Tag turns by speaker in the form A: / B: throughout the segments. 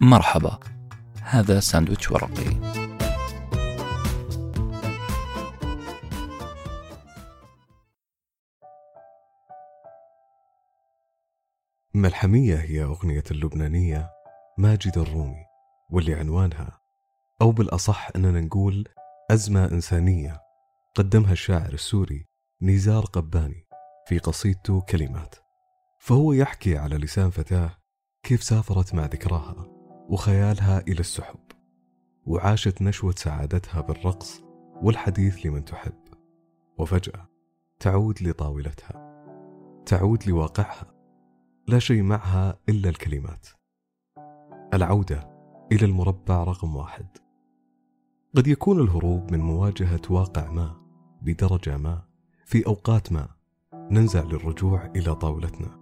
A: مرحبا. هذا ساندويتش ورقي.
B: ملحمية هي أغنية اللبنانية ماجد الرومي واللي عنوانها أو بالأصح أننا نقول أزمة إنسانية. قدمها الشاعر السوري نزار قباني في قصيدته كلمات. فهو يحكي على لسان فتاة كيف سافرت مع ذكراها. وخيالها إلى السحب وعاشت نشوة سعادتها بالرقص والحديث لمن تحب. وفجأة تعود لطاولتها تعود لواقعها لا شيء معها إلا الكلمات. العودة إلى المربع رقم واحد. قد يكون الهروب من مواجهة واقع ما بدرجة ما في أوقات ما ننزع للرجوع إلى طاولتنا.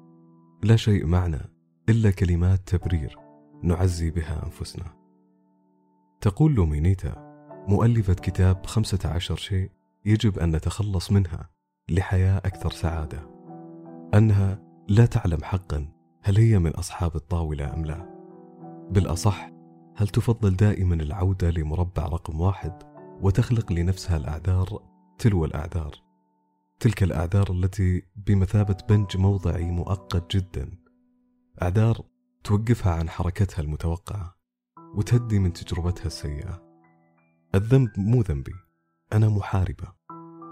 B: لا شيء معنا إلا كلمات تبرير. نعزي بها أنفسنا. تقول لومينيتا مؤلفة كتاب خمسة عشر شيء يجب أن نتخلص منها لحياة أكثر سعادة. أنها لا تعلم حقا هل هي من أصحاب الطاولة أم لا. بالأصح هل تفضل دائما العودة لمربع رقم واحد وتخلق لنفسها الأعذار تلو الأعذار؟ تلك الأعذار التي بمثابة بنج موضعي مؤقت جدا. أعذار توقفها عن حركتها المتوقعة وتهدي من تجربتها السيئة. الذنب مو ذنبي. أنا محاربة.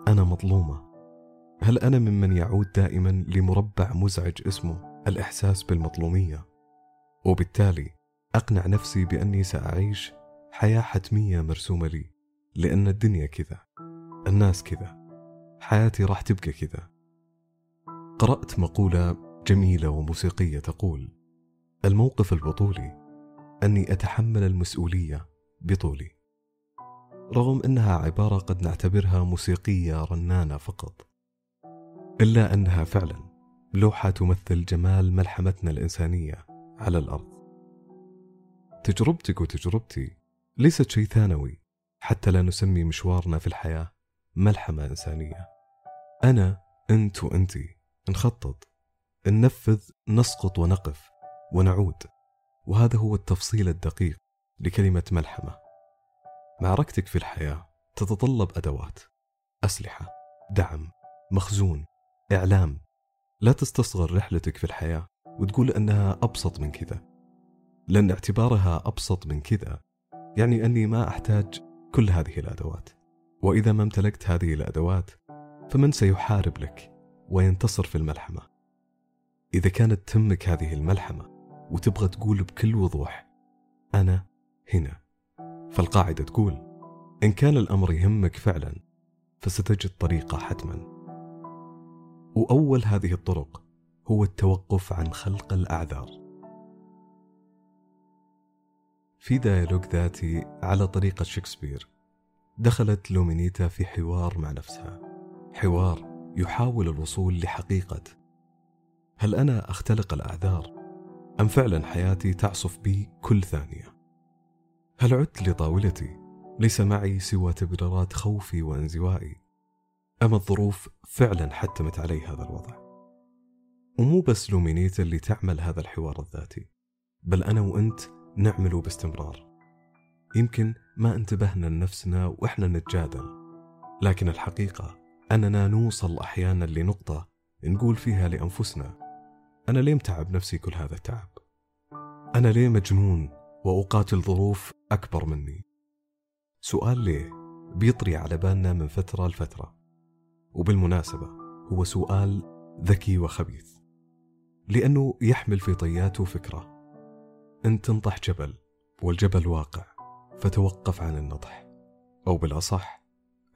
B: أنا مظلومة. هل أنا ممن يعود دائما لمربع مزعج اسمه الإحساس بالمظلومية؟ وبالتالي أقنع نفسي بأني سأعيش حياة حتمية مرسومة لي لأن الدنيا كذا. الناس كذا. حياتي راح تبقى كذا. قرأت مقولة جميلة وموسيقية تقول الموقف البطولي أني أتحمل المسؤولية بطولي. رغم أنها عبارة قد نعتبرها موسيقية رنانة فقط. إلا أنها فعلا لوحة تمثل جمال ملحمتنا الإنسانية على الأرض. تجربتك وتجربتي ليست شيء ثانوي حتى لا نسمي مشوارنا في الحياة ملحمة إنسانية. أنا أنت وأنتي نخطط ننفذ نسقط ونقف. ونعود. وهذا هو التفصيل الدقيق لكلمة ملحمة. معركتك في الحياة تتطلب أدوات. أسلحة دعم مخزون إعلام. لا تستصغر رحلتك في الحياة وتقول أنها أبسط من كذا. لأن اعتبارها أبسط من كذا يعني أني ما أحتاج كل هذه الأدوات. وإذا ما امتلكت هذه الأدوات فمن سيحارب لك وينتصر في الملحمة؟ إذا كانت تهمك هذه الملحمة وتبغى تقول بكل وضوح أنا هنا. فالقاعدة تقول إن كان الأمر يهمك فعلا فستجد طريقة حتما. وأول هذه الطرق هو التوقف عن خلق الأعذار. في ديالوج ذاتي على طريقة شكسبير. دخلت لومينيتا في حوار مع نفسها. حوار يحاول الوصول لحقيقة. هل أنا أختلق الأعذار؟ أم فعلا حياتي تعصف بي كل ثانية؟ هل عدت لطاولتي؟ ليس معي سوى تبريرات خوفي وانزوائي. أما الظروف فعلا حتمت علي هذا الوضع؟ ومو بس لومينيتا اللي تعمل هذا الحوار الذاتي بل أنا وأنت نعمله باستمرار. يمكن ما انتبهنا لنفسنا وإحنا نتجادل لكن الحقيقة أننا نوصل أحيانا لنقطة نقول فيها لأنفسنا أنا ليه متعب نفسي كل هذا التعب؟ أنا ليه مجنون وأقاتل ظروف أكبر مني؟ سؤال ليه بيطري على بالنا من فترة لفترة وبالمناسبة هو سؤال ذكي وخبيث لأنه يحمل في طياته فكرة. أنت تنطح جبل والجبل واقع فتوقف عن النطح أو بالأصح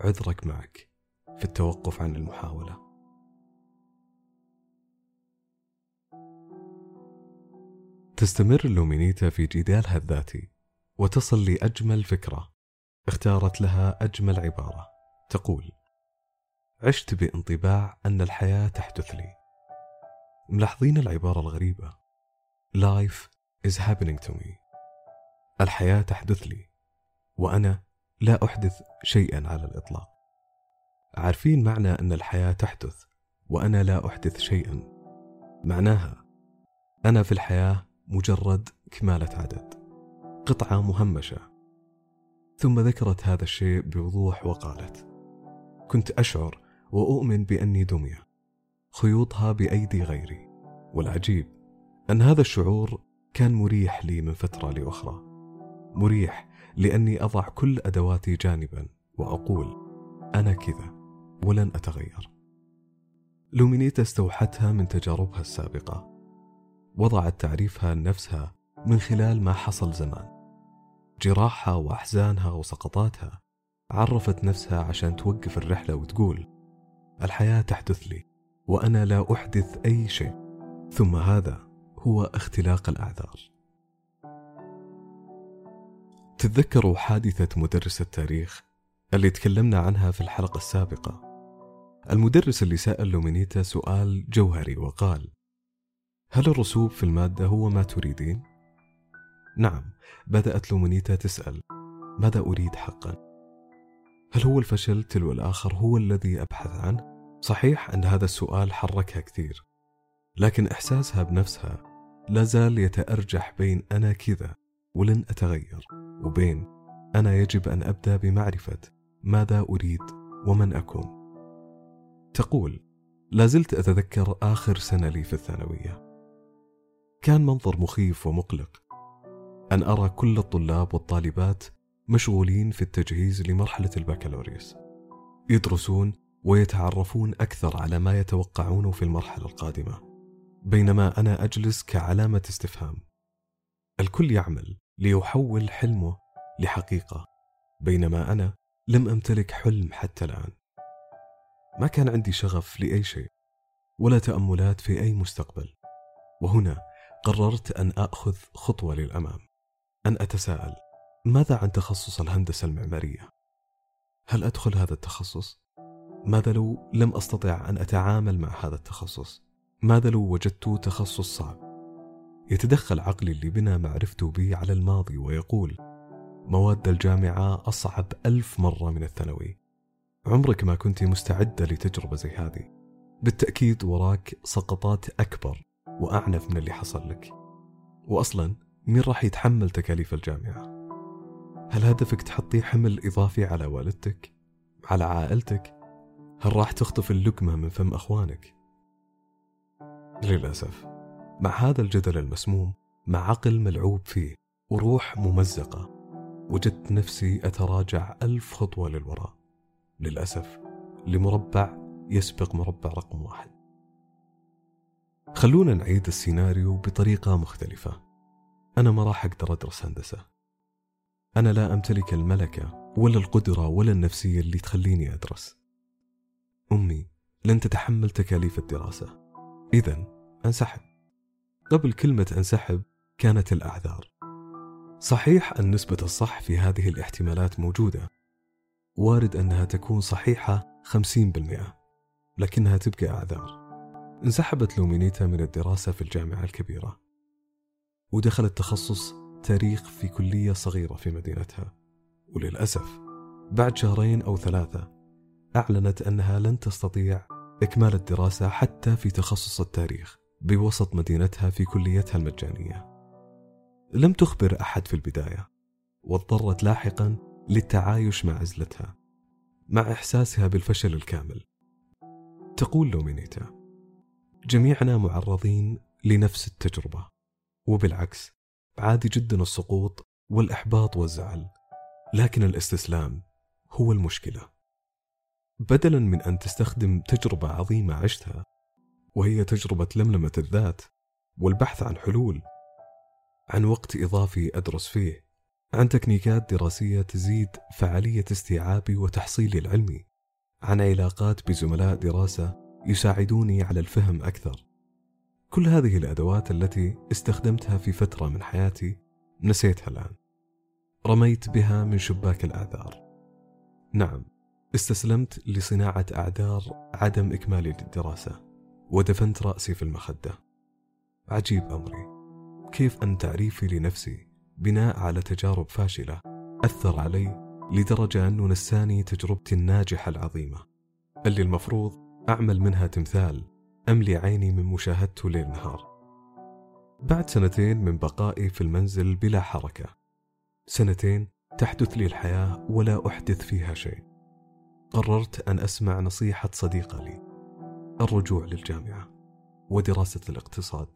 B: عذرك معك في التوقف عن المحاولة. تستمر لومينيتا في جدالها الذاتي وتصل لأجمل فكرة اختارت لها أجمل عبارة. تقول عشت بانطباع أن الحياة تحدث لي. ملاحظين العبارة الغريبة. Life is happening to me. الحياة تحدث لي وأنا لا أحدث شيئا على الإطلاق. عارفين معنى أن الحياة تحدث وأنا لا أحدث شيئا؟ معناها أنا في الحياة مجرد كمالة عدد قطعة مهمشة. ثم ذكرت هذا الشيء بوضوح وقالت كنت أشعر وأؤمن بأني دمية خيوطها بأيدي غيري والعجيب أن هذا الشعور كان مريح لي من فترة لأخرى مريح لأني أضع كل أدواتي جانبا وأقول أنا كذا ولن أتغير. لومينيتا استوحتها من تجاربها السابقة. وضعت تعريفها لنفسها من خلال ما حصل زمان. جراحها وأحزانها وسقطاتها عرفت نفسها عشان توقف الرحلة وتقول الحياة تحدث لي وأنا لا أحدث أي شيء. ثم هذا هو اختلاق الأعذار. تتذكروا حادثة مدرس التاريخ اللي تكلمنا عنها في الحلقة السابقة؟ المدرس اللي سأل لومينيتا سؤال جوهري وقال هل الرسوب في المادة هو ما تريدين؟ نعم بدأت لومينيتا تسأل ماذا أريد حقا؟ هل هو الفشل تلو الآخر هو الذي أبحث عنه؟ صحيح أن هذا السؤال حركها كثير لكن إحساسها بنفسها لا زال يتأرجح بين أنا كذا ولن أتغير وبين أنا يجب أن أبدأ بمعرفة ماذا أريد ومن أكون تقول لا زلت أتذكر آخر سنة لي في الثانوية كان منظر مخيف ومقلق. أن أرى كل الطلاب والطالبات مشغولين في التجهيز لمرحلة البكالوريوس. يدرسون ويتعرفون أكثر على ما يتوقعونه في المرحلة القادمة. بينما أنا أجلس كعلامة استفهام. الكل يعمل ليحول حلمه لحقيقة بينما أنا لم أمتلك حلم حتى الآن. ما كان عندي شغف لأي شيء ولا تأملات في أي مستقبل. وهنا قررت أن آخذ خطوة للأمام أن أتساءل ماذا عن تخصص الهندسة المعمارية؟ هل أدخل هذا التخصص؟ ماذا لو لم أستطع أن أتعامل مع هذا التخصص؟ ماذا لو وجدت تخصص صعب؟ يتدخل عقلي اللي بنى معرفته به على الماضي ويقول مواد الجامعة أصعب ألف مرة من الثانوي عمرك ما كنت مستعدة لتجربة زي هذه بالتأكيد وراك سقطات أكبر وأعنف من اللي حصل لك. وأصلا مين راح يتحمل تكاليف الجامعة؟ هل هدفك تحطي حمل إضافي على والدتك؟ على عائلتك؟ هل راح تخطف اللقمة من فم أخوانك؟ للأسف مع هذا الجدل المسموم مع عقل ملعوب فيه وروح ممزقة وجدت نفسي أتراجع ألف خطوة للوراء. للأسف لمربع يسبق مربع رقم واحد. خلونا نعيد السيناريو بطريقة مختلفة. أنا ما راح أقدر أدرس هندسة. أنا لا أمتلك الملكة ولا القدرة ولا النفسية اللي تخليني أدرس. أمي لن تتحمل تكاليف الدراسة. إذا أنسحب. قبل كلمة أنسحب كانت الأعذار. صحيح أن نسبة الصح في هذه الاحتمالات موجودة. وارد أنها تكون صحيحة 50% لكنها تبقى أعذار. انسحبت لومينيتا من الدراسة في الجامعة الكبيرة ودخلت تخصص تاريخ في كلية صغيرة في مدينتها. وللأسف بعد شهرين أو ثلاثة أعلنت أنها لن تستطيع إكمال الدراسة حتى في تخصص التاريخ بوسط مدينتها في كليتها المجانية. لم تخبر أحد في البداية واضطرت لاحقا للتعايش مع عزلتها مع إحساسها بالفشل الكامل. تقول لومينيتا جميعنا معرضين لنفس التجربة وبالعكس عادي جدا السقوط والإحباط والزعل لكن الاستسلام هو المشكلة. بدلا من أن تستخدم تجربة عظيمة عشتها وهي تجربة لملمة الذات والبحث عن حلول عن وقت إضافي أدرس فيه عن تكنيكات دراسية تزيد فعالية استيعابي وتحصيلي العلمي عن علاقات بزملاء دراسة يساعدوني على الفهم أكثر. كل هذه الأدوات التي استخدمتها في فترة من حياتي نسيتها الآن. رميت بها من شباك الأعذار نعم استسلمت لصناعة أعذار عدم إكمالي للدراسة ودفنت رأسي في المخدة. عجيب أمري. كيف أن تعريفي لنفسي بناء على تجارب فاشلة أثر علي لدرجة أنه نساني تجربتي الناجحة العظيمة. اللي المفروض أعمل منها تمثال أملي عيني من مشاهدته ليل نهار. بعد سنتين من بقائي في المنزل بلا حركة. سنتين تحدث لي الحياة ولا أحدث فيها شيء. قررت أن أسمع نصيحة صديقة لي. الرجوع للجامعة ودراسة الاقتصاد.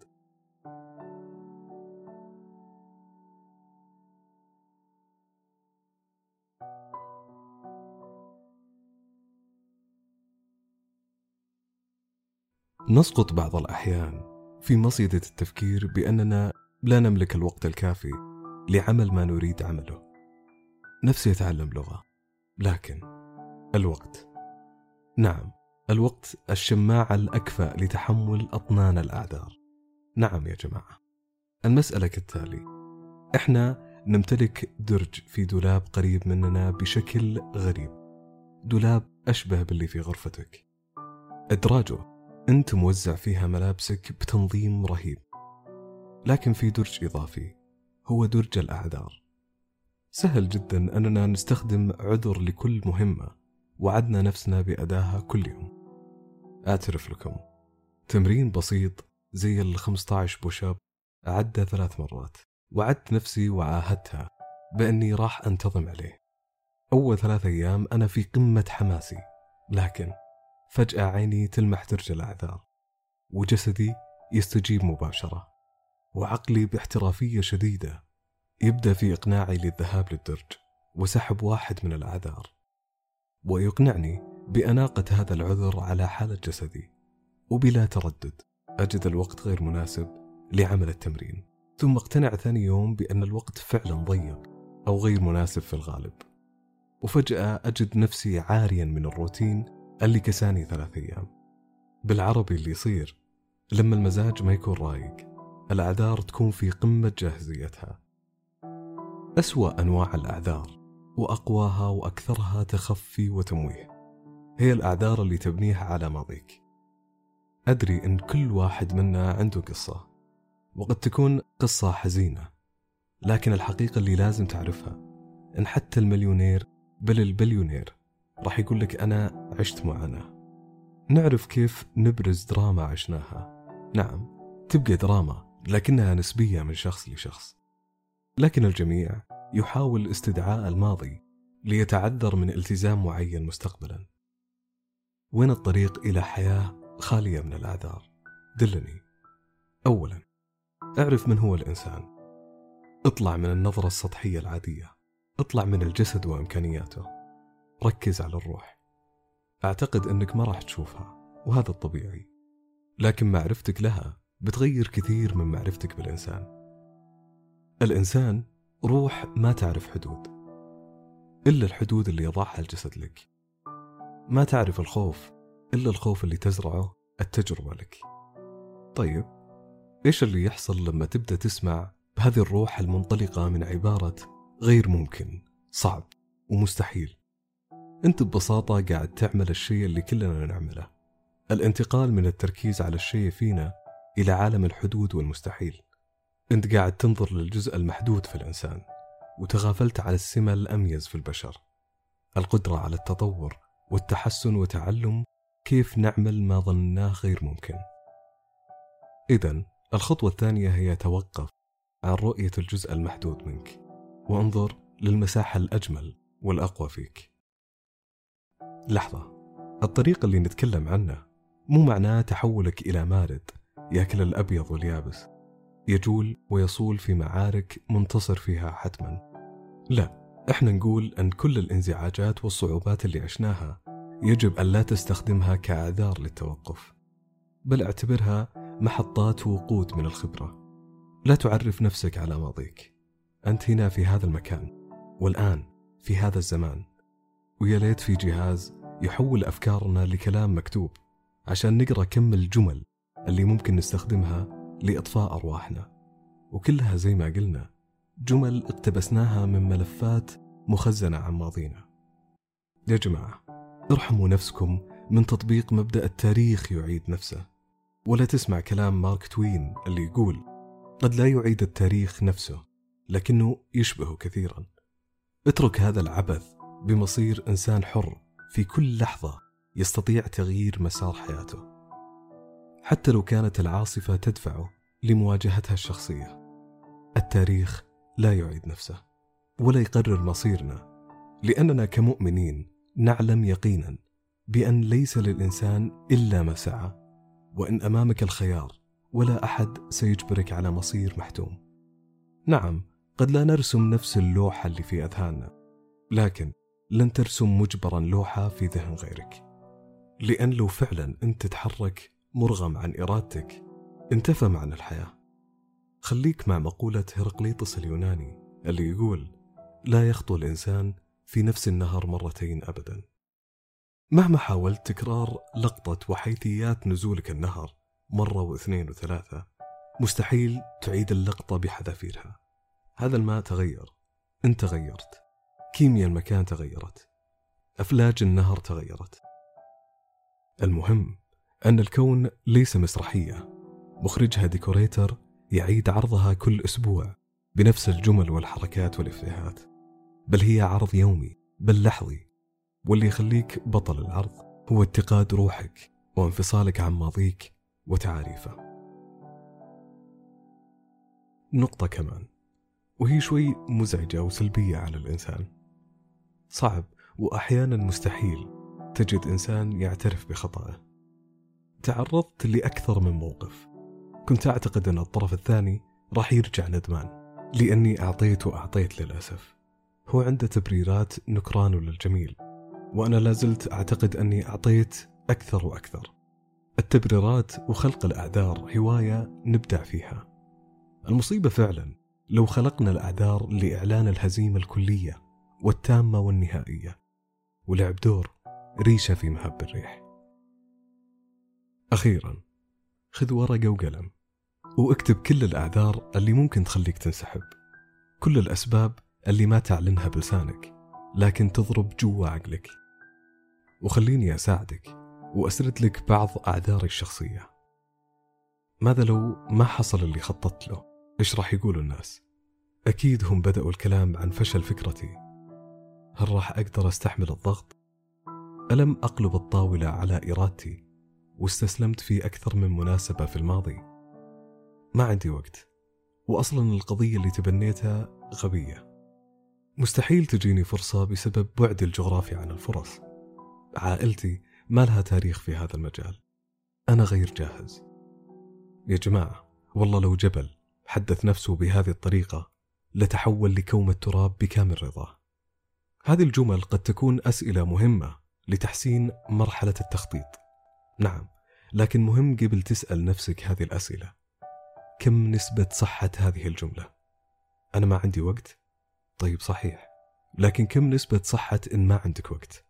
B: نسقط بعض الأحيان في مصيدة التفكير بأننا لا نملك الوقت الكافي لعمل ما نريد عمله. نفسي أتعلم لغة لكن الوقت. نعم الوقت الشماعة الأكفأ لتحمل أطنان الأعذار. نعم يا جماعة. المسألة كالتالي إحنا نمتلك درج في دولاب قريب مننا بشكل غريب. دولاب أشبه باللي في غرفتك. إدراجه أنت موزع فيها ملابسك بتنظيم رهيب. لكن في درج إضافي هو درج الأعذار. سهل جدا أننا نستخدم عذر لكل مهمة وعدنا نفسنا بأداها كل يوم. أعترف لكم تمرين بسيط زي ال 15 بوشاب أعده ثلاث مرات وعدت نفسي وعاهدتها بأني راح أنتظم عليه. أول ثلاث أيام أنا في قمة حماسي لكن فجأة عيني تلمح درج الأعذار وجسدي يستجيب مباشرة وعقلي باحترافية شديدة يبدأ في إقناعي للذهاب للدرج وسحب واحد من الأعذار ويقنعني بأناقة هذا العذر على حالة جسدي وبلا تردد أجد الوقت غير مناسب لعمل التمرين. ثم اقتنع ثاني يوم بأن الوقت فعلا ضيق أو غير مناسب في الغالب وفجأة أجد نفسي عاريا من الروتين اللي كساني ثلاث أيام. بالعربي اللي يصير لما المزاج ما يكون رايق الأعذار تكون في قمة جاهزيتها. أسوأ أنواع الأعذار وأقواها وأكثرها تخفي وتمويه. هي الأعذار اللي تبنيها على ماضيك. أدري أن كل واحد منا عنده قصة وقد تكون قصة حزينة لكن الحقيقة اللي لازم تعرفها أن حتى المليونير بل البليونير راح يقول لك أنا عشت معاناة. نعرف كيف نبرز دراما عشناها. نعم تبقى دراما لكنها نسبية من شخص لشخص. لكن الجميع يحاول استدعاء الماضي ليتعذر من التزام معين مستقبلا. وين الطريق إلى حياة خالية من الأعذار؟ دلني. أولا أعرف من هو الإنسان. اطلع من النظرة السطحية العادية. اطلع من الجسد وإمكانياته. ركز على الروح. أعتقد أنك ما راح تشوفها وهذا الطبيعي. لكن معرفتك لها بتغير كثير من معرفتك بالإنسان. الإنسان روح ما تعرف حدود إلا الحدود اللي يضعها الجسد لك. ما تعرف الخوف إلا الخوف اللي تزرعه التجربة لك. طيب إيش اللي يحصل لما تبدأ تسمع بهذه الروح المنطلقة من عبارة غير ممكن صعب ومستحيل؟ أنت ببساطة قاعد تعمل الشيء اللي كلنا نعمله. الانتقال من التركيز على الشيء فينا إلى عالم الحدود والمستحيل. أنت قاعد تنظر للجزء المحدود في الإنسان وتغافلت على السمة الأميز في البشر. القدرة على التطور والتحسن وتعلم كيف نعمل ما ظنناه غير ممكن. إذا الخطوة الثانية هي توقف عن رؤية الجزء المحدود منك وانظر للمساحة الأجمل والأقوى فيك. لحظة الطريق اللي نتكلم عنه مو معناه تحولك إلى مارد ياكل الأبيض واليابس. يجول ويصول في معارك منتصر فيها حتما. لا إحنا نقول أن كل الإنزعاجات والصعوبات اللي عشناها يجب أن لا تستخدمها كأعذار للتوقف بل اعتبرها محطات وقود من الخبرة. لا تعرف نفسك على ماضيك. أنت هنا في هذا المكان والآن في هذا الزمان. ويا ليت في جهاز يحول أفكارنا لكلام مكتوب عشان نقرأ كم الجمل اللي ممكن نستخدمها لإطفاء أرواحنا. وكلها زي ما قلنا جمل اقتبسناها من ملفات مخزنة عن ماضينا. يا جماعة ارحموا نفسكم من تطبيق مبدأ التاريخ يعيد نفسه. ولا تسمع كلام مارك توين اللي يقول قد لا يعيد التاريخ نفسه لكنه يشبهه كثيرا. اترك هذا العبث بمصير إنسان حر في كل لحظة يستطيع تغيير مسار حياته حتى لو كانت العاصفة تدفعه لمواجهتها الشخصية. التاريخ لا يعيد نفسه ولا يقرر مصيرنا لأننا كمؤمنين نعلم يقينا بأن ليس للإنسان إلا ما سعى وإن أمامك الخيار ولا أحد سيجبرك على مصير محتوم. نعم قد لا نرسم نفس اللوحة اللي في أذهاننا لكن لن ترسم مجبرا لوحة في ذهن غيرك. لأن لو فعلا أنت تتحرك مرغم عن إرادتك انتفى معنى الحياة. خليك مع مقولة هرقليطس اليوناني اللي يقول لا يخطو الإنسان في نفس النهر مرتين أبدا. مهما حاولت تكرار لقطة وحيثيات نزولك النهر مرة واثنين وثلاثة مستحيل تعيد اللقطة بحذافيرها. هذا الماء تغير. أنت تغيرت كيمياء المكان تغيرت. أفلاج النهر تغيرت. المهم أن الكون ليس مسرحية. مخرجها ديكوريتر يعيد عرضها كل أسبوع بنفس الجمل والحركات والإفيهات. بل هي عرض يومي بل لحظي. واللي يخليك بطل العرض هو اتقاد روحك وانفصالك عن ماضيك وتعاريفه نقطة كمان. وهي شوي مزعجة وسلبية على الإنسان. صعب وأحيانا مستحيل تجد إنسان يعترف بخطأه. تعرضت لأكثر من موقف. كنت أعتقد أن الطرف الثاني راح يرجع ندمان لأني أعطيت وأعطيت للأسف. هو عنده تبريرات نكرانه للجميل وأنا لازلت أعتقد أني أعطيت أكثر وأكثر. التبريرات وخلق الأعذار هواية نبدع فيها. المصيبة فعلا لو خلقنا الأعذار لإعلان الهزيمة الكلية. والتامة والنهائية ولعب دور ريشة في مهب الريح. أخيرا خذ ورقة وقلم واكتب كل الأعذار اللي ممكن تخليك تنسحب. كل الأسباب اللي ما تعلنها بلسانك لكن تضرب جوا عقلك. وخليني أساعدك وأسرد لك بعض أعذاري الشخصية. ماذا لو ما حصل اللي خططت له؟ إيش راح يقولوا الناس؟ أكيد هم بدأوا الكلام عن فشل فكرتي. هل راح أقدر أستحمل الضغط؟ ألم أقلب الطاولة على إرادتي واستسلمت في أكثر من مناسبة في الماضي؟ ما عندي وقت وأصلا القضية اللي تبنيتها غبية. مستحيل تجيني فرصة بسبب بعد الجغرافي عن الفرص. عائلتي ما لها تاريخ في هذا المجال. أنا غير جاهز. يا جماعة والله لو جبل حدث نفسه بهذه الطريقة لتحول لكوم التراب بكامل رضاه. هذه الجمل قد تكون أسئلة مهمة لتحسين مرحلة التخطيط نعم لكن مهم قبل تسأل نفسك هذه الأسئلة كم نسبة صحة هذه الجملة؟ أنا ما عندي وقت؟ طيب صحيح لكن كم نسبة صحة إن ما عندك وقت؟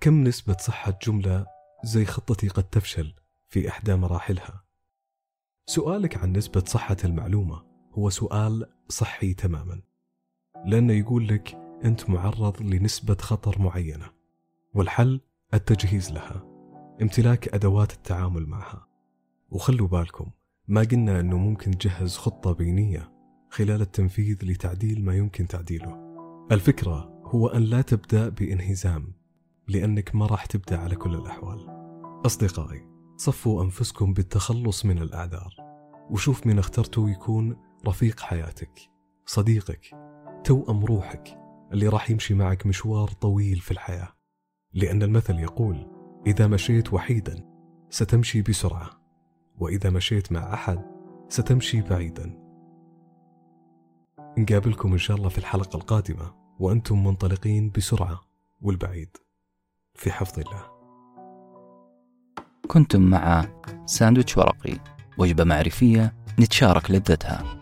B: كم نسبة صحة جملة زي خطتي قد تفشل في إحدى مراحلها؟ سؤالك عن نسبة صحة المعلومة هو سؤال صحي تماما لأنه يقول لك أنت معرض لنسبة خطر معينة والحل التجهيز لها امتلاك أدوات التعامل معها. وخلوا بالكم ما قلنا أنه ممكن تجهز خطة بينية خلال التنفيذ لتعديل ما يمكن تعديله. الفكرة هو أن لا تبدأ بانهزام لأنك ما راح تبدأ على كل الأحوال. أصدقائي صفوا أنفسكم بالتخلص من الأعذار وشوف من اخترته يكون رفيق حياتك صديقك توأم روحك. اللي راح يمشي معك مشوار طويل في الحياة. لأن المثل يقول إذا مشيت وحيدا ستمشي بسرعة وإذا مشيت مع أحد ستمشي بعيدا. نقابلكم إن شاء الله في الحلقة القادمة وأنتم منطلقين بسرعة والبعيد. في حفظ الله.
A: كنتم مع ساندويتش ورقي وجبة معرفية نتشارك لذتها.